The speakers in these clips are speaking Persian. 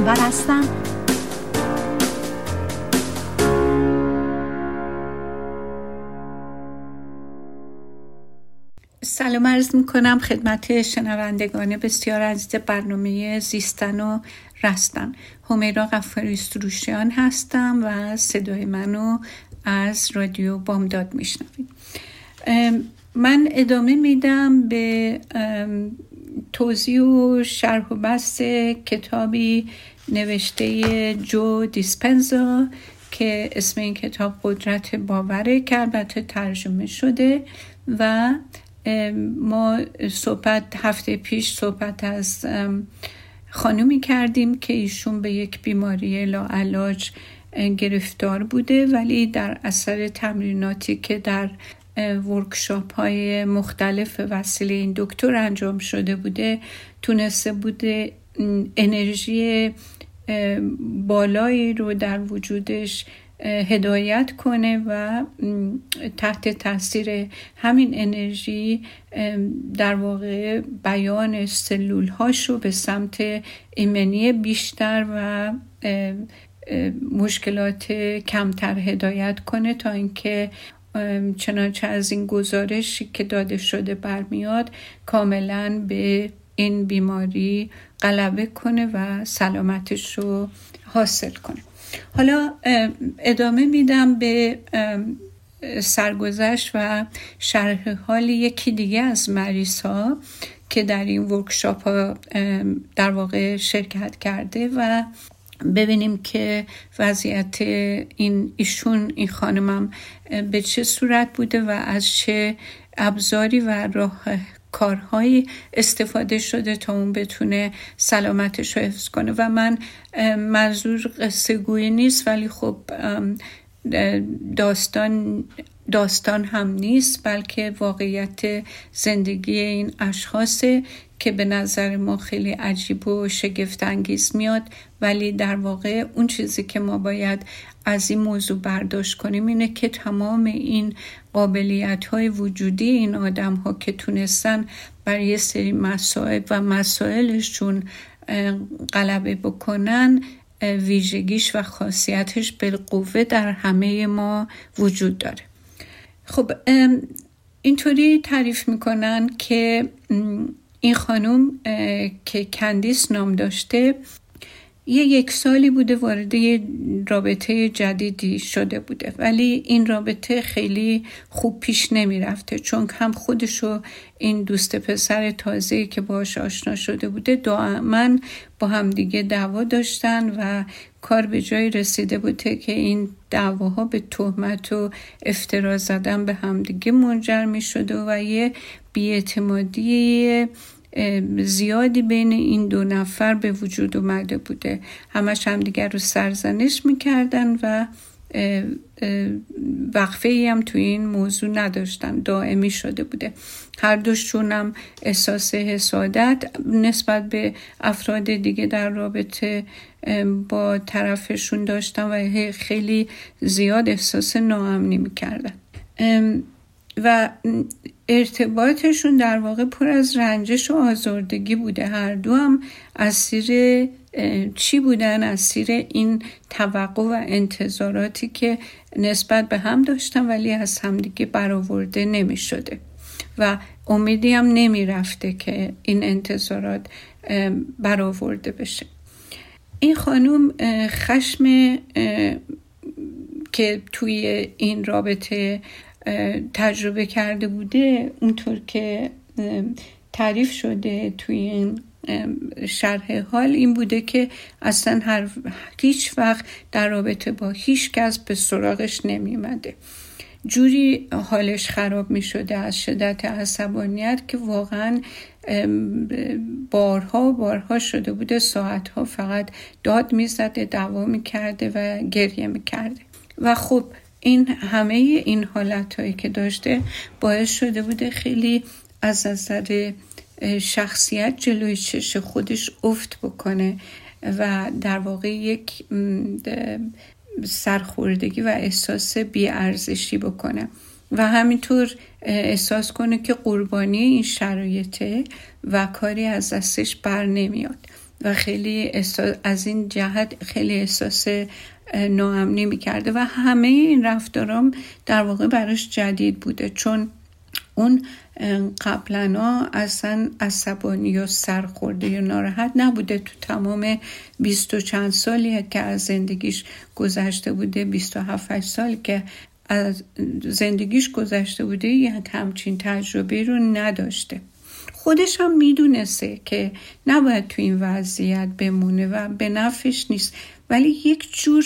اونور هستم. سلام عرض می‌کنم خدمت شنوندگان بسیار عزیز برنامه زیستن و رستن. همیرا غفاری سروشیان هستم و صدای منو از رادیو بامداد میشنوید. من ادامه میدم به توضیح و شرح و بست کتابی نوشته جو دیسپنزا که اسم این کتاب قدرت باوره که البته ترجمه شده و ما صحبت هفته پیش صحبت از خانومی کردیم که ایشون به یک بیماری لاعلاج گرفتار بوده ولی در اثر تمریناتی که در ورکشاپ های مختلف وسیله این دکتر انجام شده بوده تونسته بوده انرژی بالایی رو در وجودش هدایت کنه و تحت تاثیر همین انرژی در واقع بیان سلول هاش رو به سمت ایمنی بیشتر و مشکلات کمتر هدایت کنه تا اینکه چنانچه از این گزارشی که داده شده برمیاد کاملا به این بیماری غلبه کنه و سلامتش رو حاصل کنه. حالا ادامه میدم به سرگذشت و شرح حال یکی دیگه از مریض ها که در این ورکشاپ ها در واقع شرکت کرده و ببینیم که وضعیت این ایشون این خانمم به چه صورت بوده و از چه ابزاری و راه کارهایی استفاده شده تا اون بتونه سلامتش رو حفظ کنه. و من منظور قصه گویی نیست ولی خب داستان داستان هم نیست بلکه واقعیت زندگی این اشخاصه که به نظر ما خیلی عجیب و شگفت انگیز میاد. ولی در واقع اون چیزی که ما باید از این موضوع برداشت کنیم اینه که تمام این قابلیت های وجودی این آدم ها که تونستن برای یه سری مسائل و مسائلشون غلبه بکنن ویژگیش و خاصیتش بالقوه در همه ما وجود داره. خب اینطوری تعریف می‌کنن که این خانم که کندیس نام داشته یه یک سالی بوده وارد رابطه جدیدی شده بوده. ولی این رابطه خیلی خوب پیش نمی رفته چون هم خودشو این دوست پسر تازه که باش آشنا شده بوده دائما با همدیگه دعوا داشتن و کار به جای رسیده بوده که این دعواها به تهمت و افترا زدن به همدیگه منجر می شده و یه بیاعتمادی زیادی بین این دو نفر به وجود اومده بوده. همش هم دیگر رو سرزنش می‌کردن و وقفه ای هم توی این موضوع نداشتن دائمی شده بوده. هر دوشون هم احساس حسادت نسبت به افراد دیگه در رابطه با طرفشون داشتن و خیلی زیاد احساس ناامنی می‌کردن. و ارتباطشون در واقع پر از رنجش و آزردگی بوده. هر دو هم اسیر چی بودن؟ اسیر این توقع و انتظاراتی که نسبت به هم داشتن ولی از همدیگه برآورده نمی شده و امیدی هم نمی رفته که این انتظارات برآورده بشه. این خانوم خشم که توی این رابطه تجربه کرده بوده اونطور که تعریف شده توی این شرح حال این بوده که اصلا هر هیچ وقت در رابطه با هیچ کس به سراغش نمیمده جوری حالش خراب می شده از شدت عصبانیت که واقعا بارها بارها شده بوده ساعتها فقط داد می زده دعوا می کرده و گریه می کرده و خب این همه این حالت هایی که داشته باعث شده بوده خیلی از نظر شخصیت جلوی چش خودش افت بکنه و در واقع یک سرخوردگی و احساس بیارزشی بکنه و همینطور احساس کنه که قربانی این شرایطه و کاری از دستش بر نمیاد و خیلی از این جهت خیلی احساس ناامنی می‌کرده و همه این رفتارام در واقع براش جدید بوده. چون اون قبلا اصلا عصبانی یا سرخورده یا ناراحت نبوده تو تمام بیست و چند سالی که از زندگیش گذشته بوده بیست و هفت سال که از زندگیش گذشته بوده یک همچین تجربه رو نداشته. خودش هم می‌دونسته که نباید تو این وضعیت بمونه و به نفش نیست. ولی یک جور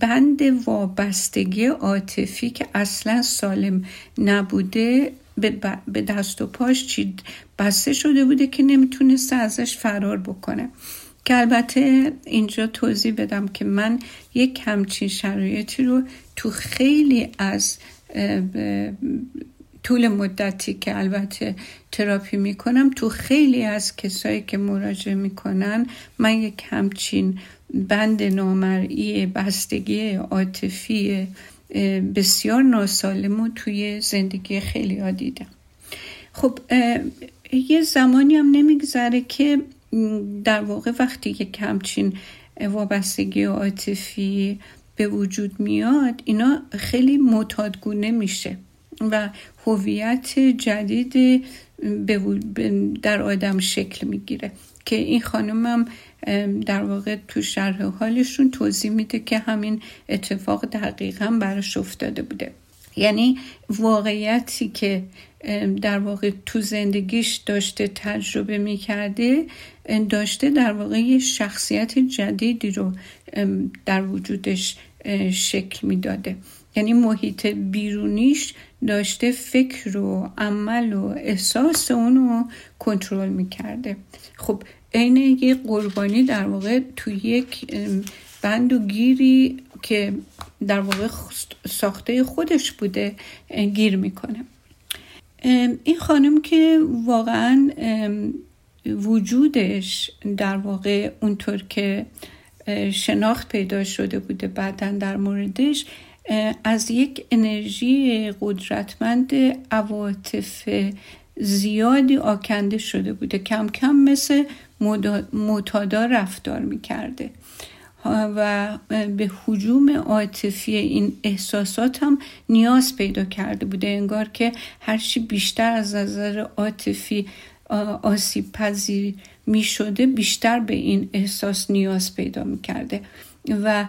بند وابستگی عاطفی که اصلا سالم نبوده به دست و پاش چید بسته شده بوده که نمی‌تونسته ازش فرار بکنه. که البته اینجا توضیح بدم که من یک همچین شرایطی رو تو خیلی از طول مدتی که البته تراپی می‌کنم تو خیلی از کسایی که مراجعه می‌کنن من یک همچین بند نامرئی بستگی عاطفی بسیار ناسالم و توی زندگی خیلی ها دیدم. خب یه زمانی هم نمیگذره که در واقع وقتی که کمچین وابستگی عاطفی به وجود میاد اینا خیلی متادگونه میشه. و هویت جدید در آدم شکل می‌گیره. که این خانمم در واقع تو شرح حالشون توضیح میده که همین اتفاق دقیقا براش افتاده بوده. یعنی واقعیتی که در واقع تو زندگیش داشته تجربه می‌کرده داشته در واقع یه شخصیت جدیدی رو در وجودش شکل می‌داده. یعنی محیط بیرونیش داشته فکر و عمل و احساس اونو کنترل می‌کرده. خب عین یه قربانی در واقع تو یک بند و گیری که در واقع ساخته خودش بوده گیر می‌کنه. این خانم که واقعا وجودش در واقع اونطور که شناخت پیدا شده بوده بعدا در موردش از یک انرژی قدرتمند عواطف زیادی آکنده شده بوده. کم کم مثل متادا رفتار می‌کرده. و به حجوم عاطفی این احساسات هم نیاز پیدا کرده بوده. انگار که هرچی بیشتر از نظر عاطفی آسیب پذیر می شده بیشتر به این احساس نیاز پیدا می کرده و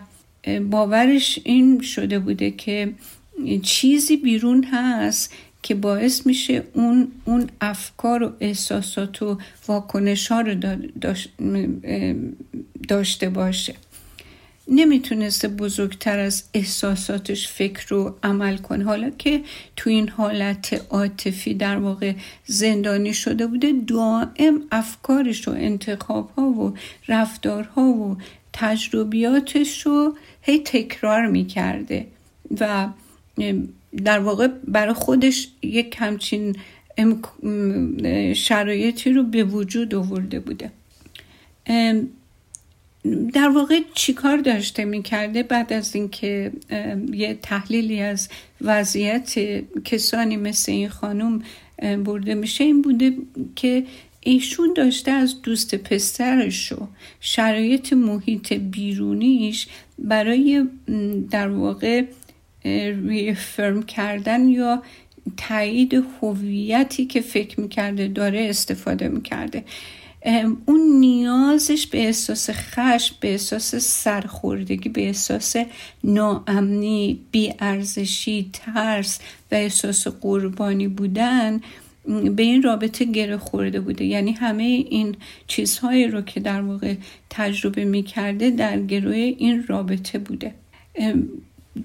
باورش این شده بوده که چیزی بیرون هست که باعث میشه اون, اون افکار و احساسات و واکنش ها رو داشته باشه. نمی‌تونسته بزرگتر از احساساتش فکر رو عمل کنه. حالا که تو این حالت عاطفی در واقع زندانی شده بوده دائم افکارش و انتخابها و رفتارها و تجربیاتش رو هی تکرار می‌کرده و در واقع برای خودش یک همچین شرایطی رو به وجود آورده بوده. در واقع چیکار داشته می‌کرده بعد از اینکه یه تحلیلی از وضعیت کسانی مثل این خانم برده میشه این بوده که ایشون داشته از دوست پسرش و شرایط محیط بیرونیش برای در واقع ریفرم کردن یا تایید هویتی که فکر می‌کرده داره استفاده می‌کرده. اون نیازش به احساس خشم به احساس سرخوردگی به احساس ناامنی بیارزشی ترس و احساس قربانی بودن به این رابطه گره خورده بوده. یعنی همه این چیزهایی رو که در واقع تجربه می‌کرده در گروه این رابطه بوده.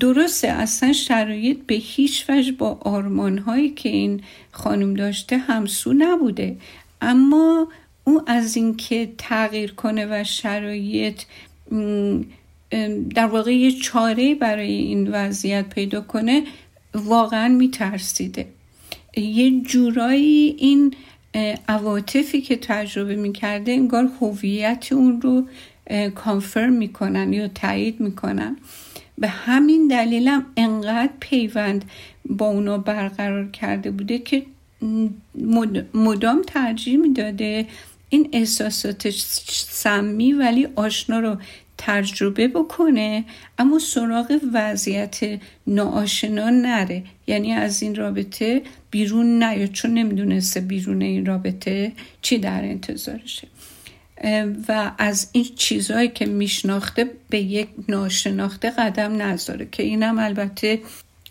درسته اصلا شرایط به هیچ وجه با آرمان هایی که این خانم داشته همسو نبوده. اما او از اینکه تغییر کنه و شرایط در واقع یه چاره برای این وضعیت پیدا کنه واقعا میترسیده. یه جورایی این عواطفی که تجربه می‌کرده انگار هویت اون رو کانفرم می‌کنن یا تایید می‌کنن. به همین دلیلم انقدر پیوند با اونا برقرار کرده بوده که مدام ترجیح می‌داده این احساسات سمی ولی آشنا رو تجربه بکنه اما سراغ وضعیت ناآشنا نره. یعنی از این رابطه بیرون نیاد چون نمی‌دونسته بیرون این رابطه چی در انتظارشه. و از این چیزهایی که میشناخته به یک ناشناخته قدم نذاره که اینم البته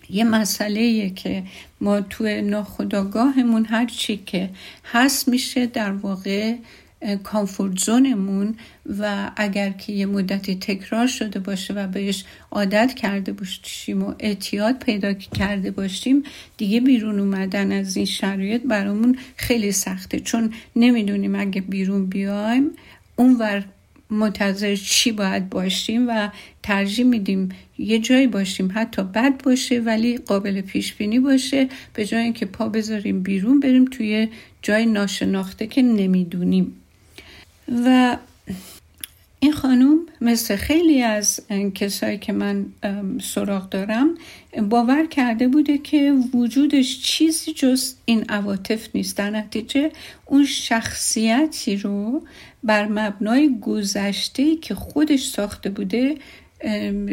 یه مسئله که ما توی ناخداگاهمون هر چی که هست میشه در واقع کامفورت زونمون و اگر که یه مدتی تکرار شده باشه و بهش عادت کرده باشیم و اعتیاد پیدا کرده باشیم دیگه بیرون اومدن از این شرایط برامون خیلی سخته. چون نمی‌دونیم اگه بیرون بیایم اونور منتظر چی باید باشیم و ترجیح میدیم یه جایی باشیم. حتی بد باشه ولی قابل پیش بینی باشه. به جای اینکه پا بذاریم بیرون بریم توی جای ناشناخته که نمی‌دونیم. و این خانوم مثل خیلی از کسایی که من سراغ دارم باور کرده بوده که وجودش چیزی جز این عواطف نیست. در نتیجه اون شخصیتی رو بر مبنای گذشته که خودش ساخته بوده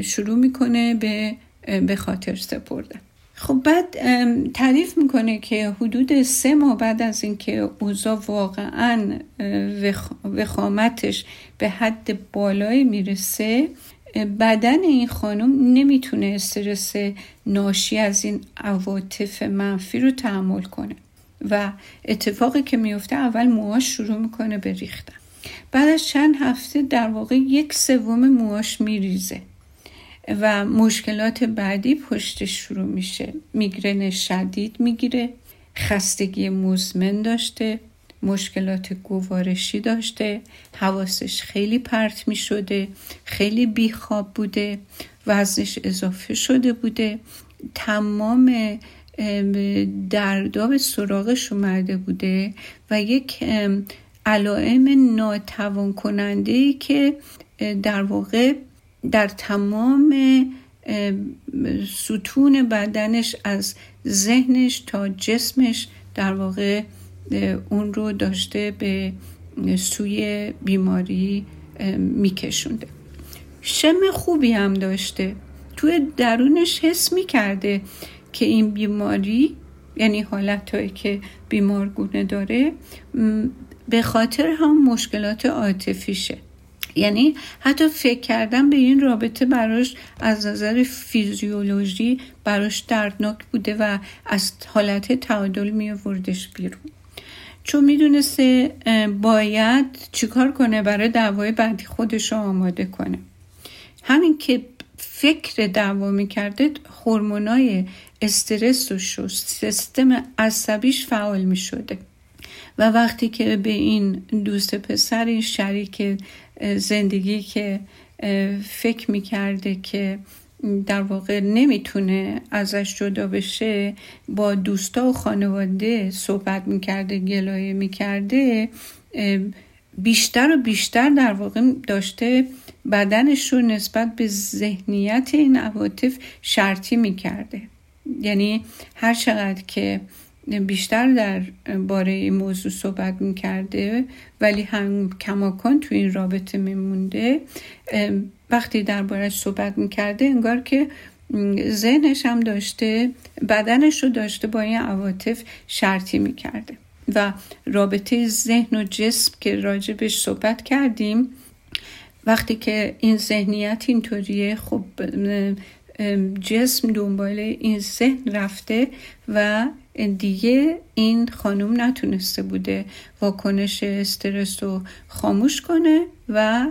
شروع می‌کنه به به خاطر سپردن. خب بعد تعریف می‌کنه که حدود سه ماه بعد از اینکه اوضاع واقعا وخامتش به حد بالایی می‌رسه بدن این خانم نمی‌تونه استرس ناشی از این عواطف منفی رو تحمل کنه و اتفاقی که میفته اول موهاش شروع می‌کنه به ریختن. بعد از چند هفته در واقع یک سوم موهاش میریزه. و مشکلات بعدی پشتش شروع میشه. میگرن شدید می‌گیره خستگی مزمن داشته مشکلات گوارشی داشته حواسش خیلی پرت می شده خیلی بیخواب بوده وزنش اضافه شده بوده. تمام دردا به سراغش اومده بوده و یک علائم ناتوان کننده ای که در واقع در تمام ستون بدنش از ذهنش تا جسمش در واقع اون رو داشته به سوی بیماری میکشونده. شم خوبی هم داشته. توی درونش حس می‌کرده که این بیماری یعنی حالت که بیمارگونه داره به خاطر هم مشکلات عاطفیشه. یعنی حتی فکر کردن به این رابطه براش از نظر فیزیولوژی براش دردناک بوده و از حالت تعادل می آوردش بیرون. چون می‌دونسته باید چیکار کنه برای دعوای بعدی خودش رو آماده کنه. همین که فکر دعوا می‌کرده هورمونای استرس و سیستم عصبیش فعال می شده و وقتی که به این دوست پسر این شریک زندگی که فکر می‌کرده که در واقع نمی‌تونه ازش جدا بشه با دوستا و خانواده صحبت می‌کرده گلایه می‌کرده بیشتر و بیشتر در واقع داشته بدنش رو نسبت به ذهنیت این عواطف شرطی می‌کرده. یعنی هر چقدر که بیشتر در باره این موضوع صحبت می‌کرده ولی هم کماکان تو این رابطه میمونده. وقتی دربارش صحبت می‌کرده انگار که ذهنش هم داشته بدنش رو داشته با این عواطف شرطی می‌کرده. و رابطه ذهن و جسم که راجبش صحبت کردیم وقتی که این ذهنیت اینطوریه خب جسم دنبال این ذهن رفته و دیگه این خانم نتونسته بوده واکنش استرس رو خاموش کنه و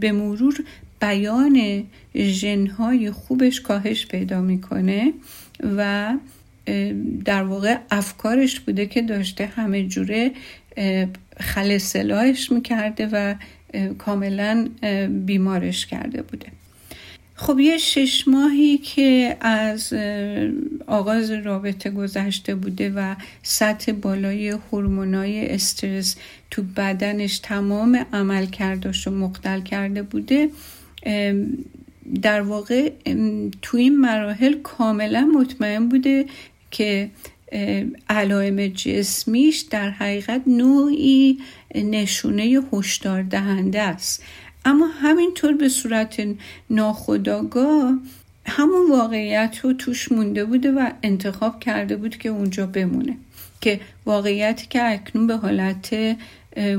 به مرور بیان ژنهای خوبش کاهش پیدا می‌کنه و در واقع افکارش بوده که داشته همه جوره خلصلاحش می‌کرده و کاملا بیمارش کرده بوده. خب یه شش ماهی که از آغاز رابطه گذشته بوده و سطح بالای هورمونای استرس تو بدنش تمام عمل کرداش و مختل کرده بوده در واقع تو این مراحل کاملا مطمئن بوده که علائم جسمیش در حقیقت نوعی نشونه هشدار دهنده است. اما همینطور به صورت ناخودآگاه همون واقعیت رو توش مونده بوده و انتخاب کرده بود که اونجا بمونه. که واقعیتی که اکنون به حالت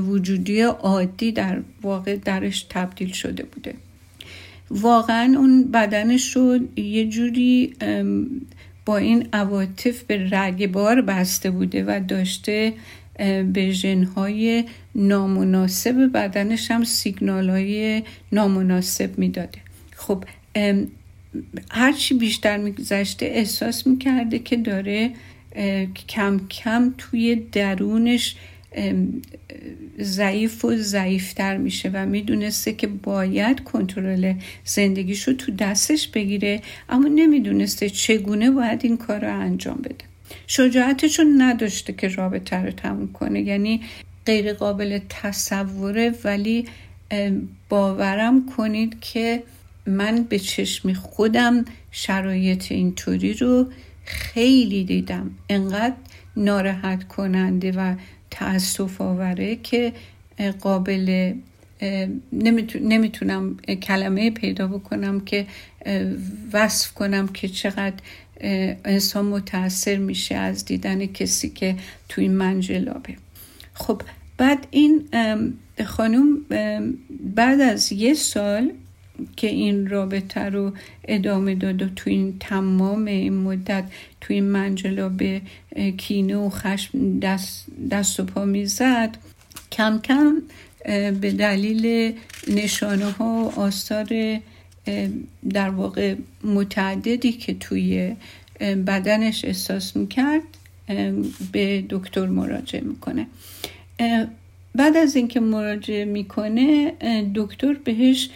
وجودی عادی در واقع درش تبدیل شده بوده. واقعا اون بدنش رو یه جوری با این عواطف به رگبار بسته بوده و داشته به ژنهای نامناسب بدنش هم سیگنال های نامناسب می‌داده. خب هرچی بیشتر میگذشته احساس می‌کرده که داره کم کم توی درونش ضعیف و ضعیفتر میشه و می‌دونسته که باید کنترل زندگیشو تو دستش بگیره اما نمی‌دونسته چگونه باید این کار رو انجام بده. شجاعتشو نداشته که رابطه رو تموم کنه. یعنی غیر قابل تصوره ولی باورم کنید که من به چشم خودم شرایط اینطوری رو خیلی دیدم. انقدر ناراحت کننده و تأسف آوره که قابل نمی‌تونم کلمه پیدا بکنم که وصف کنم که چقدر انسان متاثر میشه از دیدن کسی که توی منجلابه. خب بعد این خانم بعد از یه سال که این رابطه رو ادامه داد و تو این تمام این مدت توی این منجلا به کینه و خشم دست, دست و پا می‌زد کم کم به دلیل نشانه ها و آثار در واقع متعددی که توی بدنش احساس می‌کرد به دکتر مراجعه می‌کنه. بعد از اینکه مراجعه می‌کنه دکتر بهش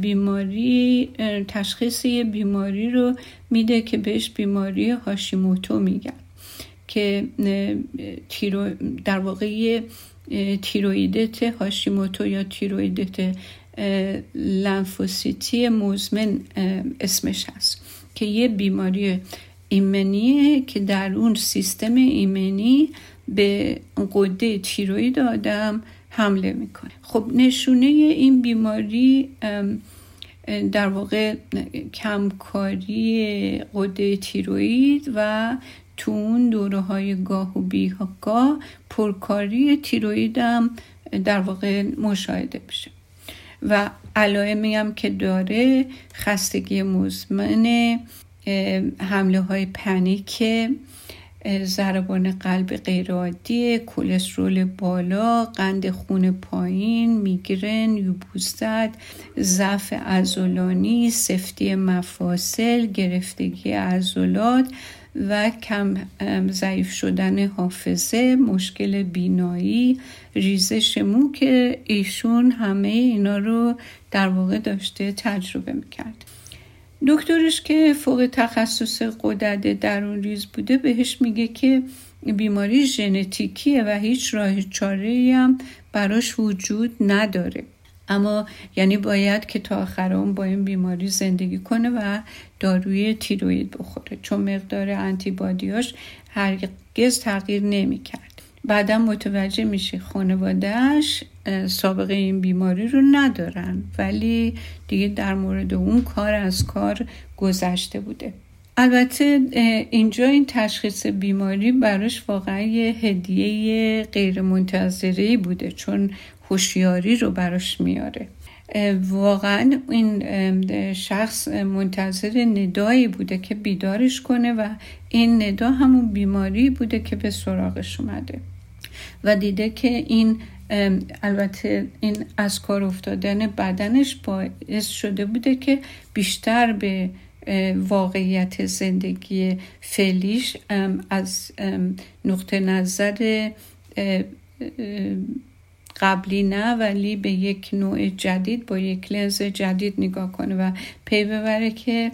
بیماری تشخیص یه بیماری رو میده که بهش بیماری هاشیموتو میگن که در واقع تیرویدت هاشیموتو یا تیرویدت لنفوسیتی مزمن اسمش هست که یه بیماری ایمنیه که در اون سیستم ایمنی به قده تیروید آدم حمله می‌کنه. خب نشونه این بیماری در واقع کمکاری قده تیروید و تو اون دوره های گاه و بیگاه پرکاری تیروید در واقع مشاهده میشه. و علائمی هم که داره خستگی مزمن حمله های پنیک ضربان قلب غیرعادی کلسترول بالا قند خون پایین میگرن یوبوست ضعف عضلانی سفتی مفاصل گرفتگی عضلات و کم ضعیف شدن حافظه مشکل بینایی ریزش مو که ایشون همه اینا رو در واقع داشته تجربه می‌کرد. دکترش که فوق تخصص قدرت درون ریز بوده بهش میگه که بیماری ژنتیکیه و هیچ راه چاره هم براش وجود نداره. اما یعنی باید که تا آخر اون با این بیماری زندگی کنه و داروی تیروید بخوره. چون مقدار انتیبادیاش هرگز تغییر نمی‌کرد. بعدا متوجه میشه خانوادهش سابقه این بیماری رو ندارن. ولی دیگه در مورد اون کار از کار گذشته بوده. البته اینجا این تشخیص بیماری براش واقعا یه هدیه غیر منتظره بوده. چون هوشیاری رو براش میاره. واقعا این شخص منتظر ندایی بوده که بیدارش کنه و این ندا همون بیماری بوده که به سراغش اومده. و دیده که این البته این از کار افتادن بدنش باعث شده بوده که بیشتر به واقعیت زندگی فعلیش از نقطه نظر قبلی نه ولی به یک نوع جدید با یک لنز جدید نگاه کنه و پی ببره که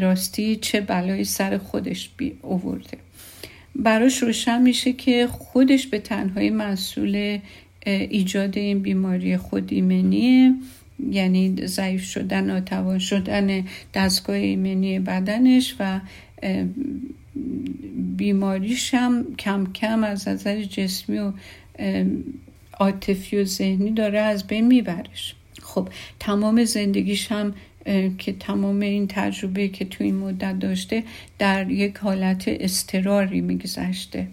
راستی چه بلایی سر خودش بی اوورده. براش روشن میشه که خودش به تنهایی مسئول ایجاد این بیماری خود ایمنیه یعنی ضعیف شدن ناتوان شدن دستگاه ایمنی بدنش و بیماریش هم کم کم از نظر جسمی و عاطفی و ذهنی داره از بین میبرش. خب تمام زندگیش هم که تمام این تجربه که تو این مدت داشته در یک حالت استراری میگذشته.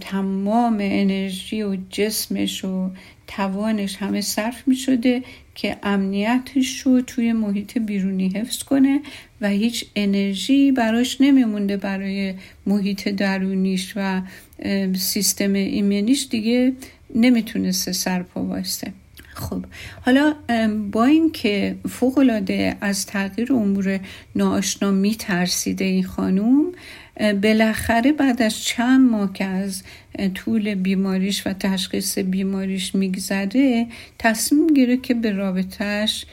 تمام انرژی و جسمش و توانش همه صرف می شده که امنیتش رو توی محیط بیرونی حفظ کنه و هیچ انرژی براش نمیمونده برای محیط درونیش و سیستم ایمنیش دیگه نمی‌تونسته سرپا وایسته خب حالا با اینکه فوق العاده از تغییر امور ناآشنا میترسیده این خانوم بالاخره بعد از چند ماه که از طول بیماریش و تشخیص بیماریش میگذره تصمیم گیره که به رابطهش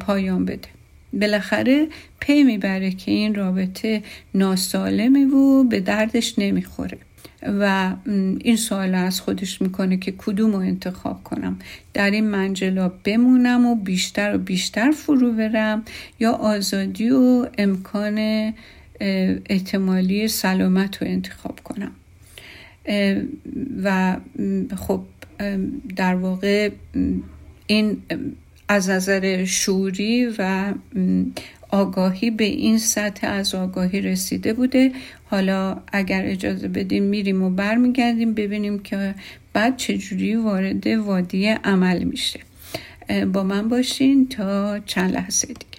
پایان بده. بالاخره پی می‌بره که این رابطه ناسالمه و به دردش نمی‌خوره. و این سوال از خودش می‌کنه که کدوم رو انتخاب کنم. در این منجلا بمونم و بیشتر و بیشتر فرو برم یا آزادی و امکان احتمالی سلامت رو انتخاب کنم. و خب در واقع این از نظر شوری و آگاهی به این سطح از آگاهی رسیده بوده. حالا اگر اجازه بدیم میریم و برمیگردیم ببینیم که بعد چجوری وارد وادی عمل میشه. با من باشین تا چند لحظه دیگه.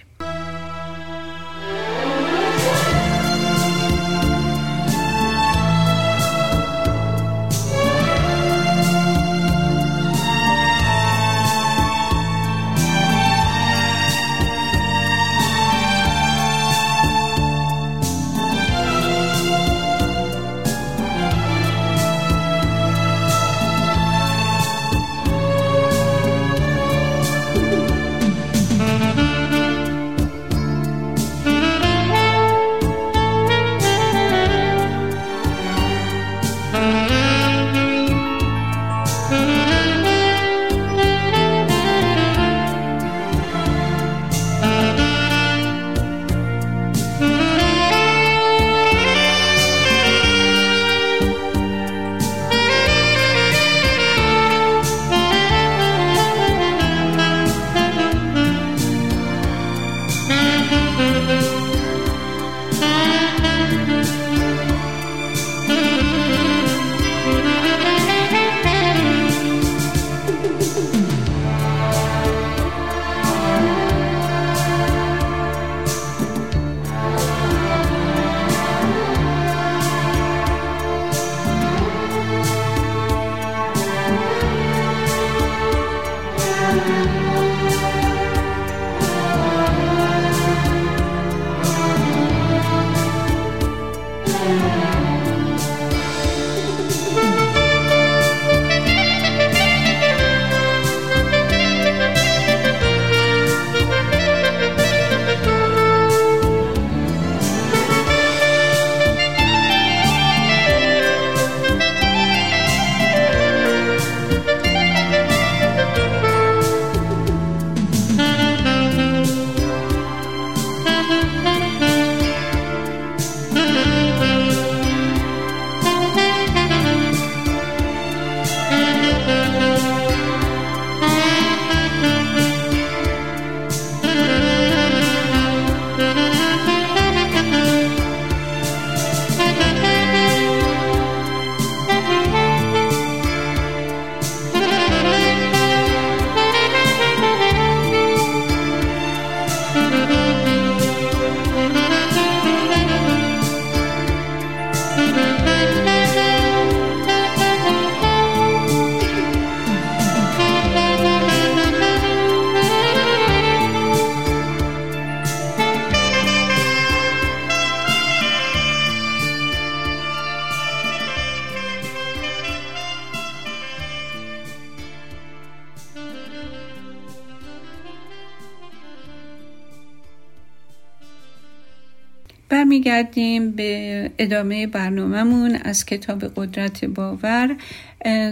ادامه برنامهمون از کتاب قدرت باور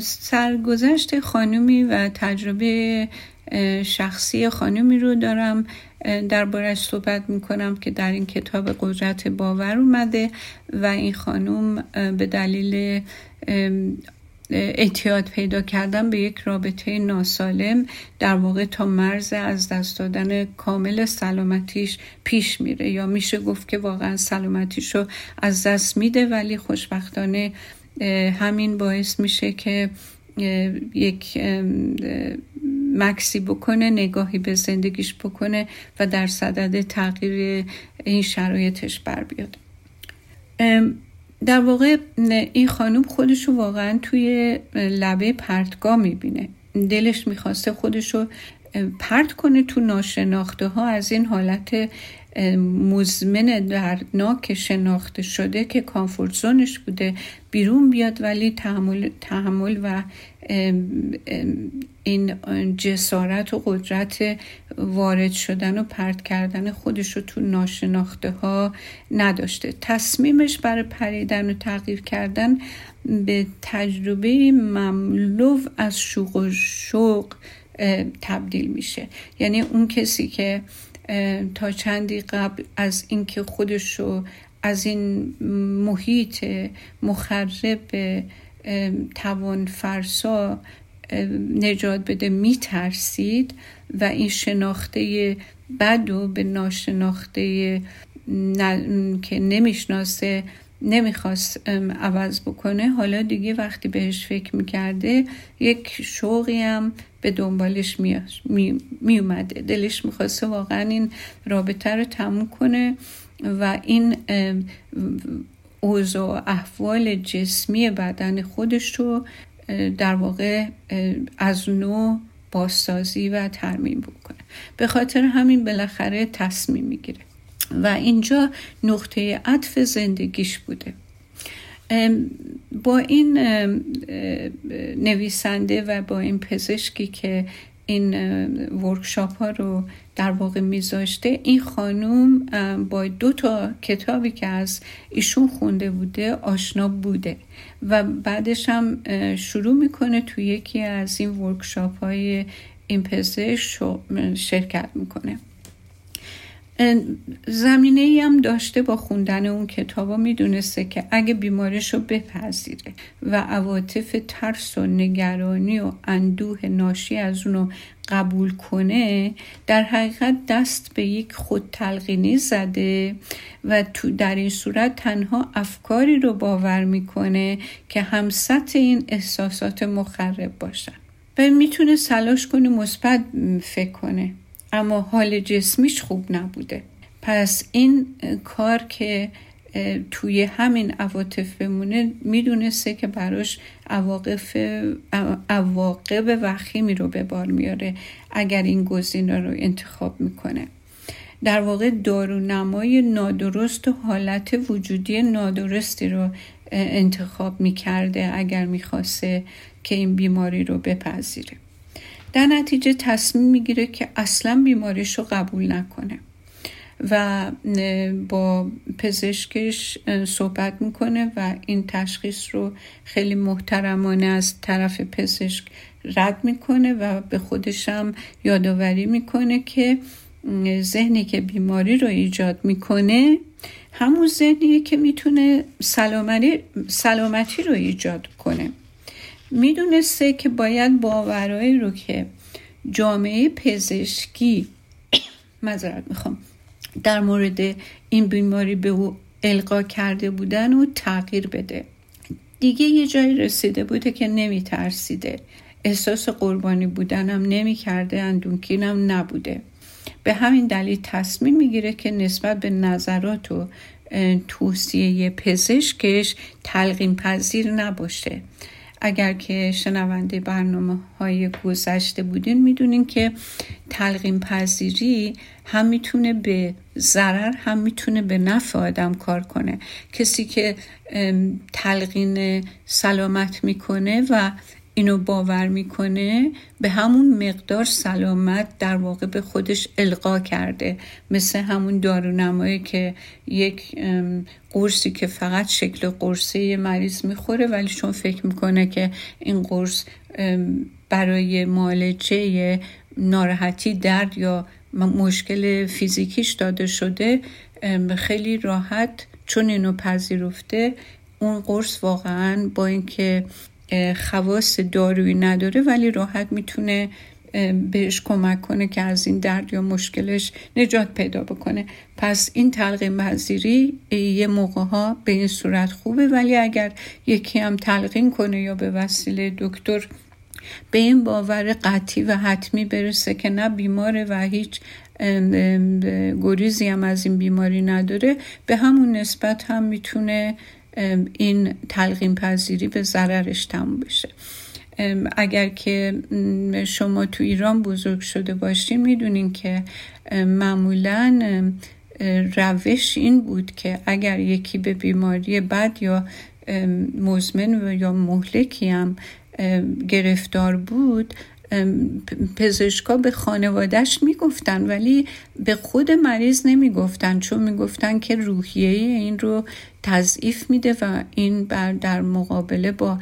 سرگذشت خانومی و تجربه شخصی خانومی رو دارم. دربارش صحبت می‌کنم که در این کتاب قدرت باور اومده و این خانوم به دلیل اعتیاد پیدا کردن به یک رابطه ناسالم در واقع تا مرز از دست دادن کامل سلامتیش پیش میره. یا میشه گفت که واقعا سلامتیش رو از دست میده ولی خوشبختانه همین باعث میشه که یک مکسی بکنه نگاهی به زندگیش بکنه و در صدد تغییر این شرایطش بر بیاد. در واقع این خانم خودشو واقعا توی لبه پرتگاه می‌بینه. دلش می‌خواسته خودشو پرت کنه تو ناشناخته ها از این حالت مزمن دردناک شناخته شده که کامفورت زونش بوده بیرون بیاد ولی تحمل, تحمل و این جسارت و قدرت وارد شدن و پرت کردن خودش رو تو ناشناخته ها نداشته. تصمیمش برای پریدن و تغییر کردن به تجربه مملو از شوق و شوق تبدیل میشه. یعنی اون کسی که تا چندی قبل از اینکه خودش رو از این محیط مخرب توان فرسا نجات بده میترسید و این شناخته بد و به ناشناخته که نمی‌شناسه نمی‌خواست عوض بکنه. حالا دیگه وقتی بهش فکر می‌کرده یک شوقی هم به دنبالش می, می اومده دلش می‌خواسته واقعا این رابطه رو تموم کنه و این اوضاع احوال جسمی بدن خودش رو در واقع از نو بازسازی و ترمیم بکنه. به خاطر همین بالاخره تصمیم می‌گیره. و اینجا نقطه عطف زندگیش بوده. با این نویسنده و با این پزشکی که این ورکشاپ ها رو در واقع میذاشته این خانوم با دو تا کتابی که از ایشون خونده بوده آشنا بوده و بعدش هم شروع می‌کنه تو یکی از این ورکشاپ های این پزشک شرکت می‌کنه. زمینه ای هم داشته با خوندن اون کتاب و می‌دونسته که اگه بیمارش رو بپذیره و عواطف ترس و نگرانی و اندوه ناشی از اونو قبول کنه در حقیقت دست به یک خود تلقینی زده و تو در این صورت تنها افکاری رو باور می‌کنه که همسط این احساسات مخرب باشن. و می‌تونه سلاش کنه مثبت فکر کنه. اما حال جسمیش خوب نبوده. پس این کار که توی همین عواطف بمونه می‌دونسته که براش عواقب وخیمی رو به بار میاره اگر این گزینه رو انتخاب می‌کنه. در واقع دارونمای نادرست و حالت وجودی نادرستی رو انتخاب می‌کرده اگر می‌خواسته که این بیماری رو بپذیره. در نتیجه تصمیم می‌گیره که اصلا بیماریش رو قبول نکنه. و با پزشکش صحبت می‌کنه و این تشخیص رو خیلی محترمانه از طرف پزشک رد می‌کنه و به خودشم یادآوری می‌کنه که ذهنی که بیماری رو ایجاد می‌کنه همون ذهنیه که می‌تونه سلامتی رو ایجاد کنه. می‌دونسته که باید باورایی رو که جامعه پزشکی مذارت می‌خوام در مورد این بیماری به او القا کرده بودن و تغییر بده. دیگه یه جایی رسیده بوده که نمی ترسیده احساس قربانی بودنم نمی کرده اندونکینم نبوده. به همین دلیل تصمیم می‌گیره که نسبت به نظرات و توصیه پزشکش تلقین پذیر نباشه. اگر که شنونده برنامه های گذشته بودین می‌دونین که تلقین پذیری هم می‌تونه به ضرر هم می‌تونه به نفع آدم کار کنه. کسی که تلقین سلامت می‌کنه و اینو باور می‌کنه به همون مقدار سلامت در واقع به خودش القا کرده. مثل همون دارونمایی که یک قرصی که فقط شکل قرصه مریض می‌خوره ولی چون فکر می‌کنه که این قرص برای معالجه ناراحتی درد یا مشکل فیزیکیش داده شده خیلی راحت چون اینو پذیرفته اون قرص واقعا با اینکه خواص دارویی نداره ولی راحت می‌تونه بهش کمک کنه که از این درد یا مشکلش نجات پیدا بکنه. پس این تلقین پذیری یه موقع ها به این صورت خوبه. ولی اگر یکی هم تلقین کنه یا به وسیله دکتر به این باور قطعی و حتمی برسه که نه بیماره و هیچ گریزی هم از این بیماری نداره به همون نسبت هم می‌تونه این تلقین پذیری به ضررش تموم بشه. اگر که شما تو ایران بزرگ شده باشین می‌دونین که معمولا روش این بود که اگر یکی به بیماری بد یا مزمن یا مهلکی هم گرفتار بود پزشکا به خانوادهش می‌گفتن ولی به خود مریض نمی‌گفتن چون می‌گفتن که روحیه این رو تضعیف میده و این بر در مقابله با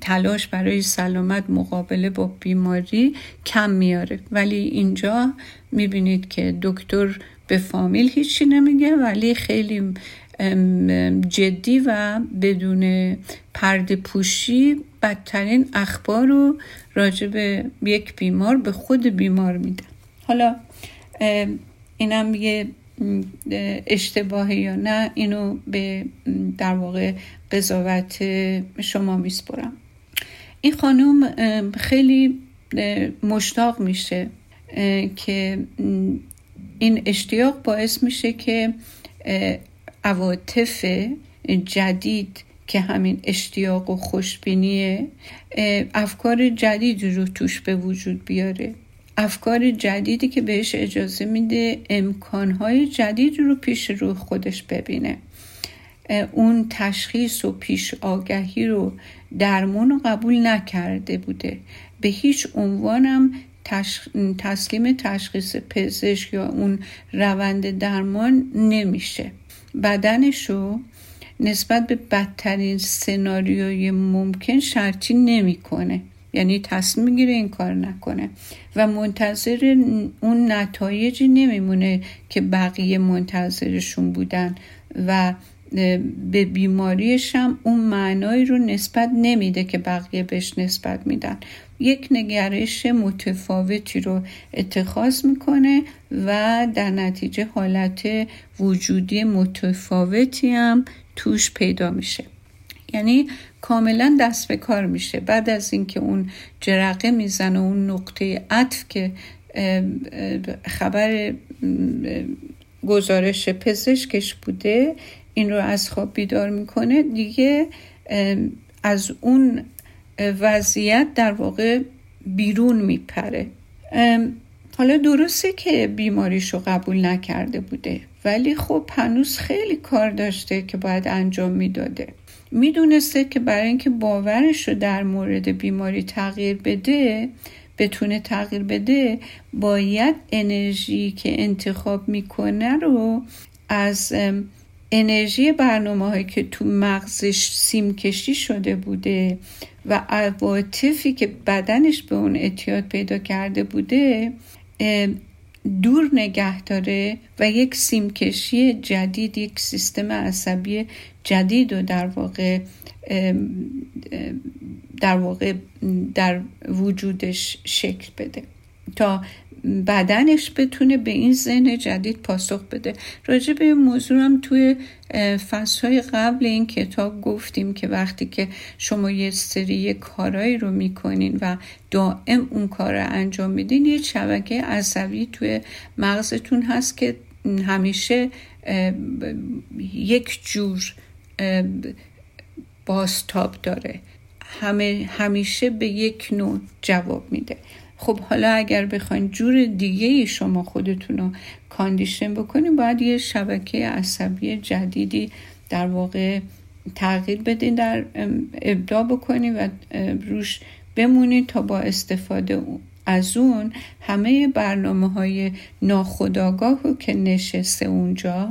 تلاش برای سلامت مقابله با بیماری کم میاره ولی اینجا می‌بینید که دکتر به فامیل هیچی نمیگه ولی خیلی جدی و بدون پرده پوشی بدترین اخبار رو راجع به یک بیمار به خود بیمار میده. حالا اینم یه اشتباهی یا نه اینو به در واقع قضاوت شما میسپرم. این خانم خیلی مشتاق میشه که این اشتیاق باعث میشه که عواطف جدید که همین اشتیاق و خوشبینیه افکار جدیدی رو توش به وجود بیاره. افکار جدیدی که بهش اجازه میده امکانهای جدید رو پیش رو خودش ببینه. اون تشخیص و پیش آگهی رو درمون قبول نکرده بوده. به هیچ عنوانم تسلیم تشخیص پزشک یا اون روند درمان نمیشه. بدنشو نسبت به بدترین سناریوی ممکن شرطی نمی‌کنه. یعنی تصمیم می‌گیره این کار نکنه. و منتظر اون نتایجی نمیمونه که بقیه منتظرشون بودن. و به بیماریش هم اون معنایی رو نسبت نمیده که بقیه بهش نسبت میدن. یک نگرش متفاوتی رو اتخاذ می‌کنه و در نتیجه حالت وجودی متفاوتی هم توش پیدا میشه. یعنی کاملا دست به کار میشه. بعد از اینکه اون جرقه می‌زنه اون نقطه عطف که خبر گزارش پزشکش بوده این رو از خواب بیدار می‌کنه. دیگه از اون وضعیت در واقع بیرون میپره. حالا درسته که بیماریش رو قبول نکرده بوده ولی خب هنوز خیلی کار داشته که باید انجام می‌داده. می‌دونسته که برای اینکه باورش رو در مورد بیماری تغییر بده بتونه تغییر بده باید انرژی که انتخاب می‌کنه رو از انرژی برنامه که تو مغزش سیم کشی شده بوده و عواطفی که بدنش به اون اعتیاد پیدا کرده بوده دور نگه داره و یک سیمکشی جدید یک سیستم عصبی جدید رو در واقع در واقع در وجودش شکل بده. تا بدنش بتونه به این ذهن جدید پاسخ بده. راجع به این موضوع هم توی فصلهای قبل این کتاب گفتیم که وقتی که شما یه سری کارایی رو می‌کنین و دائم اون کار رو انجام میدین یه شبکه عصبی توی مغزتون هست که همیشه یک جور باستاب داره. همه همیشه به یک نوع جواب میده. خب حالا اگر بخواین جور دیگه شما خودتون رو کاندیشن بکنین باید یه شبکه عصبی جدیدی در واقع تغییر بدین در ابداع بکنین و روش بمونید تا با استفاده از اون همه برنامه های ناخداگاه که نشسته اونجا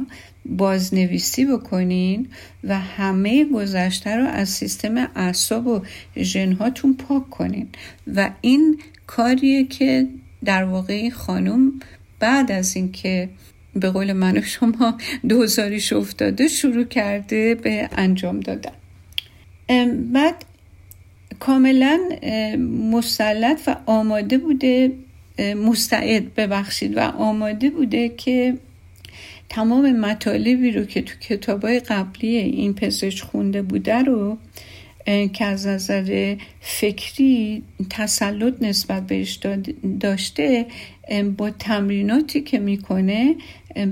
بازنویسی بکنین و همه گذشته رو از سیستم اعصاب و ژنهاتون پاک کنین. و این کاریه که در واقع خانم بعد از اینکه به قول من و شما دوزاریش افتاده شروع کرده به انجام دادن. بعد کاملا مسلط و آماده بوده مستعد ببخشید و آماده بوده که تمام مطالبی رو که تو کتابای قبلی این پزشک خونده بوده رو که از نظر فکری تسلط نسبت بهش داشته با تمریناتی که می‌کنه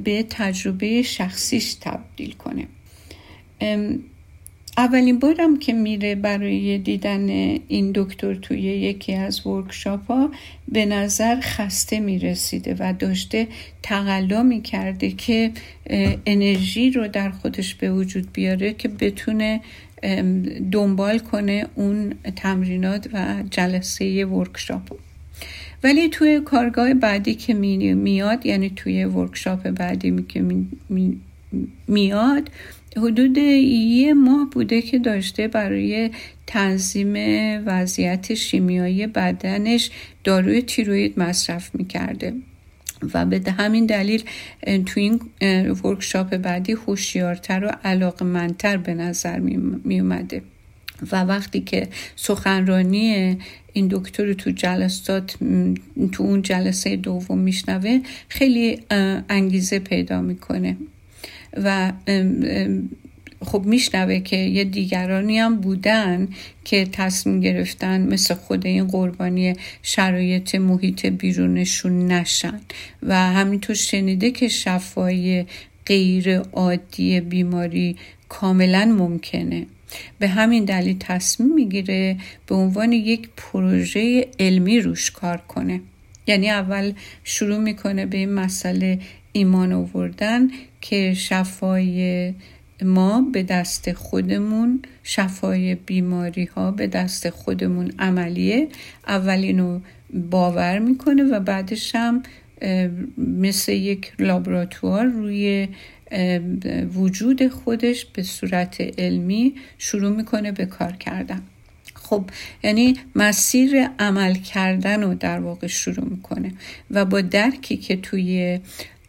به تجربه شخصیش تبدیل کنه. اولین بارم که میره برای دیدن این دکتر توی یکی از ورکشاپ ها به نظر خسته می‌رسیده و داشته تقلا می‌کرده که انرژی رو در خودش به وجود بیاره که بتونه دنبال کنه اون تمرینات و جلسه ورکشاپ ولی توی کارگاه بعدی که میاد یعنی توی ورکشاپ بعدی که میاد حدود یه ماه بوده که داشته برای تنظیم وضعیت شیمیایی بدنش داروی تیروید مصرف می‌کرده. و به همین دلیل تو این ورکشاپ بعدی هوشیارتر و علاقمندتر به نظر می اومده و وقتی که سخنرانی این دکتر تو جلسات تو اون جلسه دوم میشنوه خیلی انگیزه پیدا می‌کنه. و خب میشنوه که یه دیگرانی هم بودن که تصمیم گرفتن مثل خود این قربانی شرایط محیط بیرونشون نشن. و همینطور شنیده که شفای غیر عادی بیماری کاملا ممکنه. به همین دلیل تصمیم می‌گیره به عنوان یک پروژه علمی روش کار کنه. یعنی اول شروع می‌کنه به این مسئله ایمان آوردن که شفای ما به دست خودمون شفای بیماری ها به دست خودمون عملیه. اولینو باور می‌کنه و بعدش هم مثل یک لابراتوار روی وجود خودش به صورت علمی شروع می‌کنه به کار کردن. خب یعنی مسیر عمل کردن رو در واقع شروع می‌کنه و با درکی که توی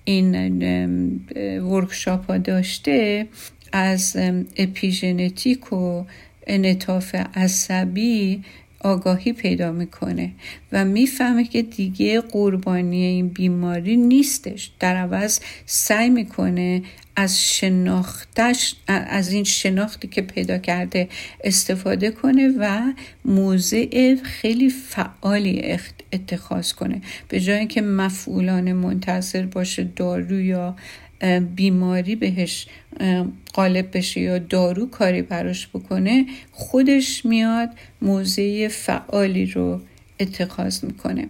این ورکشاپ ها داشته از اپیژنتیک و انطاف عصبی آگاهی پیدا می‌کنه و می‌فهمه که دیگه قربانی این بیماری نیستش. در عوض سعی می‌کنه از شناختش از این شناختی که پیدا کرده استفاده کنه و موضع خیلی فعالی اتخاذ کنه. به جای اینکه مفعولان منتظر باشه دارو یا بیماری بهش غالب بشه یا دارو کاری براش بکنه خودش میاد موضع فعالی رو اتخاذ می‌کنه.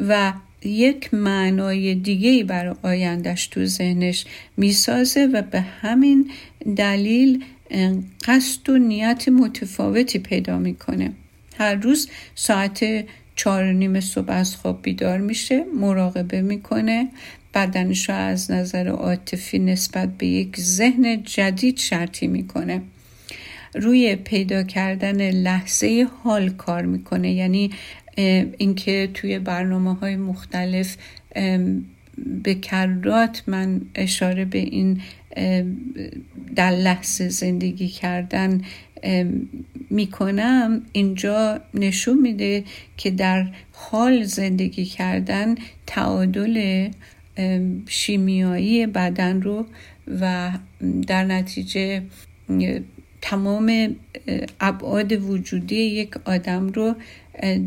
و یک معنای دیگه ای برای آیندهش تو ذهنش می‌سازه و به همین دلیل قصد و نیت متفاوتی پیدا می‌کنه. هر روز ساعت چهار نیم صبح از خواب بیدار میشه مراقبه می‌کنه. بدنش رو از نظر عاطفی نسبت به یک ذهن جدید شرطی می‌کنه. روی پیدا کردن لحظه حال کار می‌کنه. یعنی اینکه توی برنامه های مختلف به کرات من اشاره به این در لحظه زندگی کردن می‌کنم اینجا نشون میده که در حال زندگی کردن تعادل شیمیایی بدن رو و در نتیجه تمام ابعاد وجودی یک آدم رو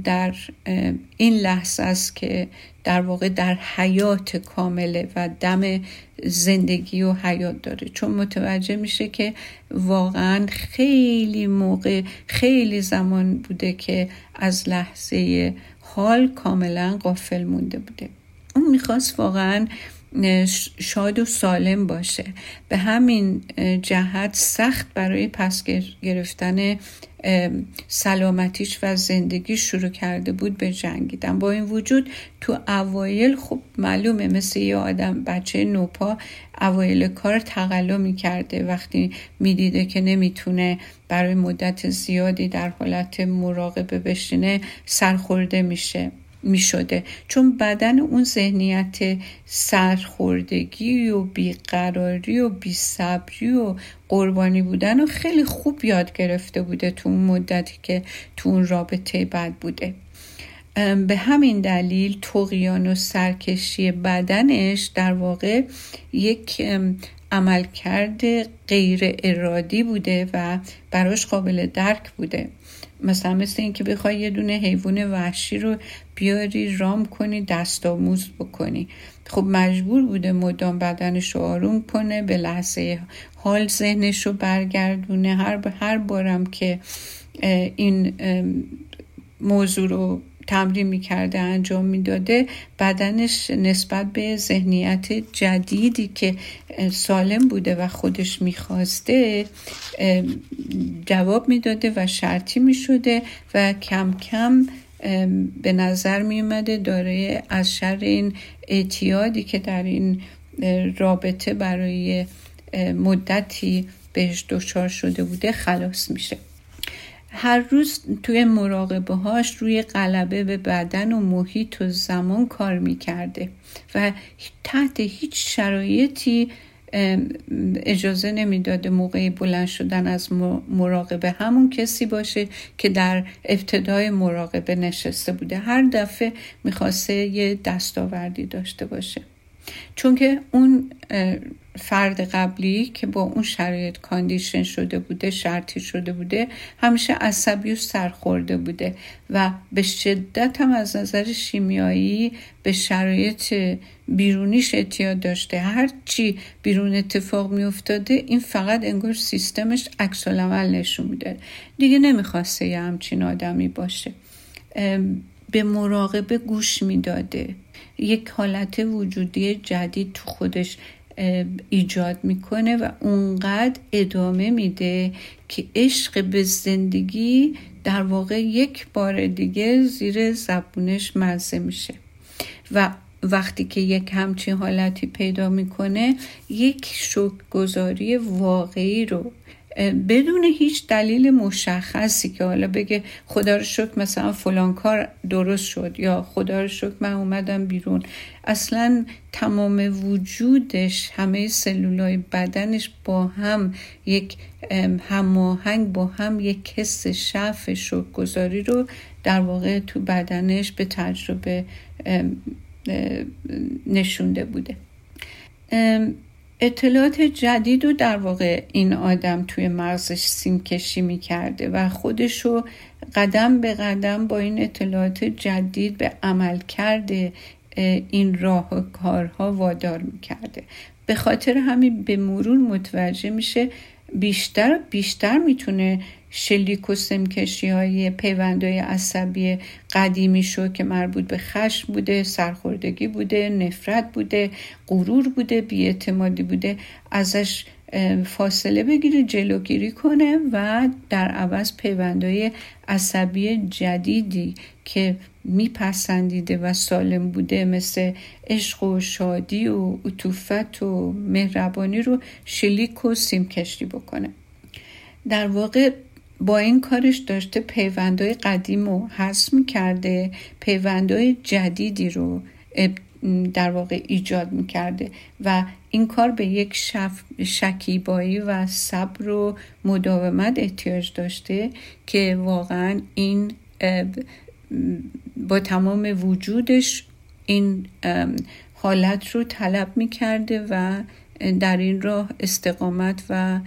در این لحظه است که در واقع در حیات کامله و دم زندگی و حیات داره. چون متوجه میشه که واقعا خیلی موقع خیلی زمان بوده که از لحظه حال کاملا قافل مونده بوده. اون می‌خواست واقعا شاد و سالم باشه. به همین جهت سخت برای پس گرفتن سلامتیش و زندگی شروع کرده بود به جنگیدن. با این وجود تو اوایل خب معلومه مثل یه آدم بچه نوپا اوایل کار تقلا می‌کرده. وقتی می‌دیده که نمی‌تونه برای مدت زیادی در حالت مراقبه بشینه سرخورده میشه. می شده چون بدن اون ذهنیت سرخوردگی و بیقراری و بیصبری و قربانی بودن و خیلی خوب یاد گرفته بوده تو اون مدتی که تو اون رابطه بد بوده. به همین دلیل توقیان و سرکشی بدنش در واقع یک عملکرد غیر ارادی بوده و براش قابل درک بوده. مثلا مثل اینکه بخوای یه دونه حیوان وحشی رو بیاری رام کنی دست آموز بکنی. خب مجبور بوده مدام بدنش رو آروم کنه به لحظه حال ذهنش رو برگردونه. هر هر بارم که این موضوع رو تمرین می‌کرده انجام می‌داده بدنش نسبت به ذهنیت جدیدی که سالم بوده و خودش می‌خواسته جواب می‌داده و شرطی می‌شده و کم کم به نظر میومده داره از شر این اعتیادی که در این رابطه برای مدتی بهش دچار شده بوده خلاص میشه. هر روز توی مراقبه هاش روی غلبه به بدن و محیط و زمان کار می‌کرده و تحت هیچ شرایطی اجازه نمی‌داده موقع بلند شدن از مراقبه همون کسی باشه که در ابتدای مراقبه نشسته بوده. هر دفعه می‌خواسته یه دستاوردی داشته باشه. چون که اون فرد قبلی که با اون شرایط کاندیشن شده بوده شرطی شده بوده همیشه عصبی و سرخورده بوده و به شدت هم از نظر شیمیایی به شرایط بیرونیش اعتیاد داشته. هر چی بیرون اتفاق می افتاده این فقط انگار سیستمش عکس نشون میده. دیگه نمی‌خواسته یه همچین آدمی باشه. به مراقبه گوش می‌داده. یک حالت وجودی جدید تو خودش ایجاد می‌کنه و اونقدر ادامه میده که عشق به زندگی در واقع یک بار دیگه زیر زبونش مزه میشه. و وقتی که یک همچین حالتی پیدا می‌کنه یک شکرگزاری واقعی رو بدون هیچ دلیل مشخصی که حالا بگه خدا رو شکر مثلا فلان کار درست شد یا خدا رو شکر من اومدم بیرون. اصلا تمام وجودش همه سلولای بدنش با هم یک هماهنگ با هم یک حس شف شکرگزاری رو در واقع تو بدنش به تجربه نشونده بوده. اطلاعات جدید رو در واقع این آدم توی مغزش سیم کشی می کرده و خودش رو قدم به قدم با این اطلاعات جدید به عمل کرده این راه و کارها وادار می کرده به خاطر همین به مرور متوجه میشه بیشتر بیشتر می‌تونه شلیک و سمکشی های پیوندهای عصبی قدیمی شو که مربوط به خشم بوده سرخوردگی بوده نفرت بوده غرور بوده بیاعتمادی بوده ازش فاصله بگیره جلوگیری کنه و در عوض پیوندهای عصبی جدیدی که میپسندیده و سالم بوده مثل عشق و شادی و عطوفت و مهربانی رو شلیک و سیمکشی بکنه. در واقع با این کارش داشته پیوندهای قدیم رو حذف می‌کرده پیوندهای جدیدی رو در واقع ایجاد می‌کرده و این کار به یک شف... شکیبایی و صبر و مداومت احتیاج داشته که واقعا این با تمام وجودش این حالت رو طلب می‌کرده و در این راه استقامت و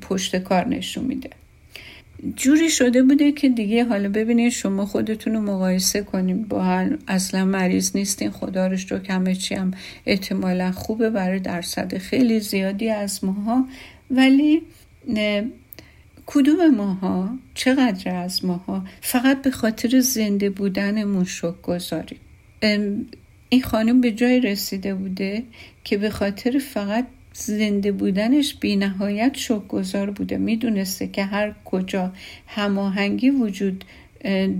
پشت کار نشون میده. جوری شده بوده که دیگه حالا ببینید شما خودتون رو مقایسه کنیم با هر اصلا مریض نیستین خدا رو همه چی هم احتمالا خوبه برای درصد خیلی زیادی از ماها. ولی کدوم ماها؟ چقدر از ماها؟ فقط به خاطر زنده بودنمون شک گذاریم. این خانم به جای رسیده بوده که به خاطر فقط زنده بودنش بی نهایت گذار بوده. می‌دونسته که هر کجا هماهنگی وجود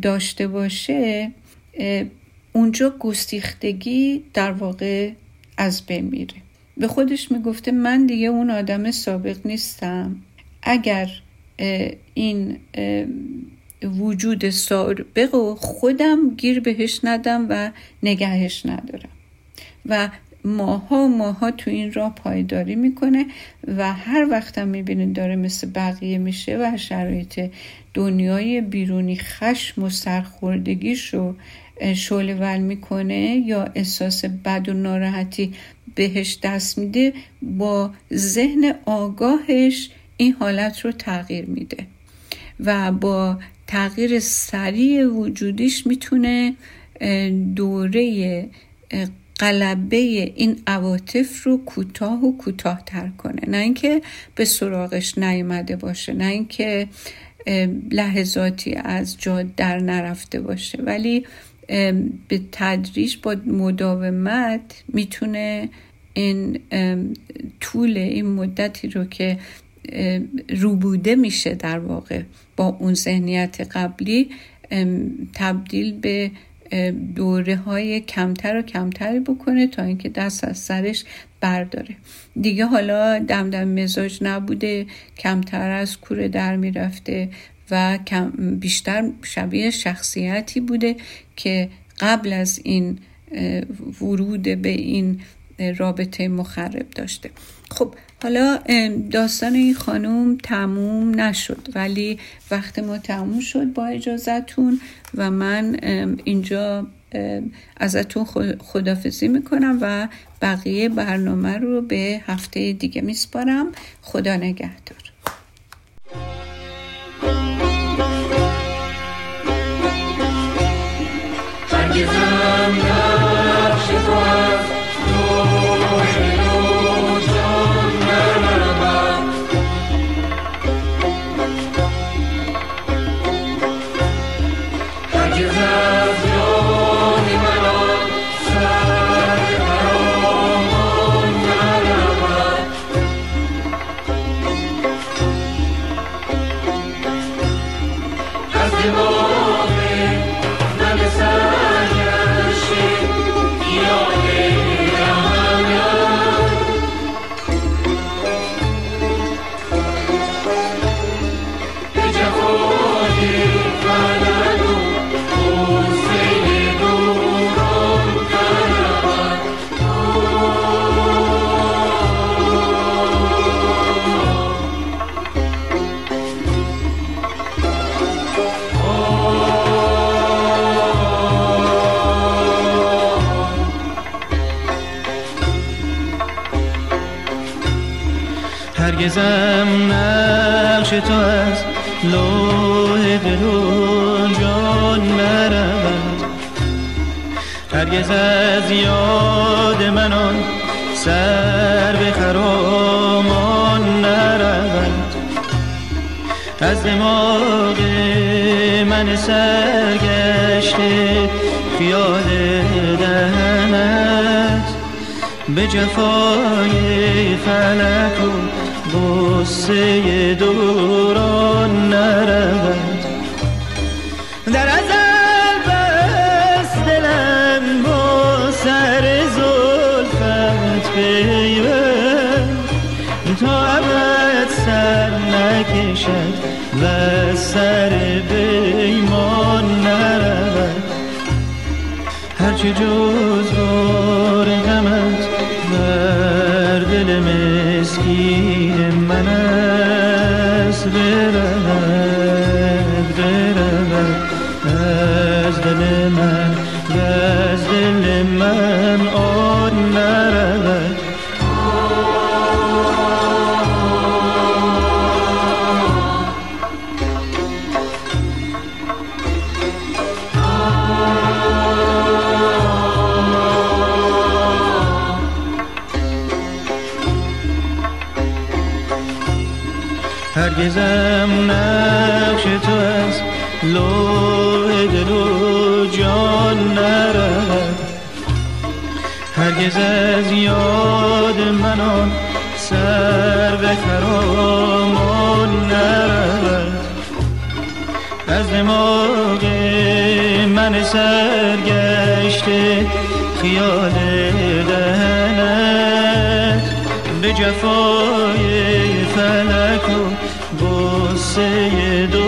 داشته باشه اونجا گستیختگی در واقع از بین میره. به خودش می‌گفته من دیگه اون آدم سابق نیستم. اگر این وجود سابق و خودم گیر بهش ندم و نگهش ندارم. و ماها و ماها تو این راه پایداری می‌کنه و هر وقتم می‌بینید داره مثل بقیه میشه و شرایط دنیای بیرونی خشم و سرخوردگیش رو شعله ول می‌کنه یا احساس بد و ناراحتی بهش دست میده با ذهن آگاهش این حالت رو تغییر میده و با تغییر سریع وجودیش می‌تونه دوره قلبه این عواطف رو کوتاه و کوتاهتر کنه. نه اینکه به سراغش نیامده باشه نه اینکه لحظاتی از جا در نرفته باشه. ولی به تدریج با مداومت می‌تونه این طول این مدتی رو که روبوده میشه در واقع. با اون ذهنیت قبلی تبدیل به دوره های کمتر و کمتری بکنه تا اینکه دست از سرش برداره. دیگه حالا دمدم مزاج نبوده کمتر از کوره در می‌رفته و بیشتر شبیه شخصیتی بوده که قبل از این ورود به این رابطه مخرب داشته. خب حالا داستان این خانوم تموم نشد ولی وقت ما تموم شد با اجازتون و من اینجا ازتون خدافزی می‌کنم و بقیه برنامه رو به هفته دیگه میسپارم. خدا نگهدار. هرگز از یاد من سر به خرامان نرود. از دماغ من سرگشته خیال دهنت. به جفای فلک و غصه دوران نرود. هرچه جز بار غمت بر دل مسکین من است برود دماغ من سرگشته خیال دهنت به جفای فلک و بسه دوران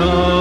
سر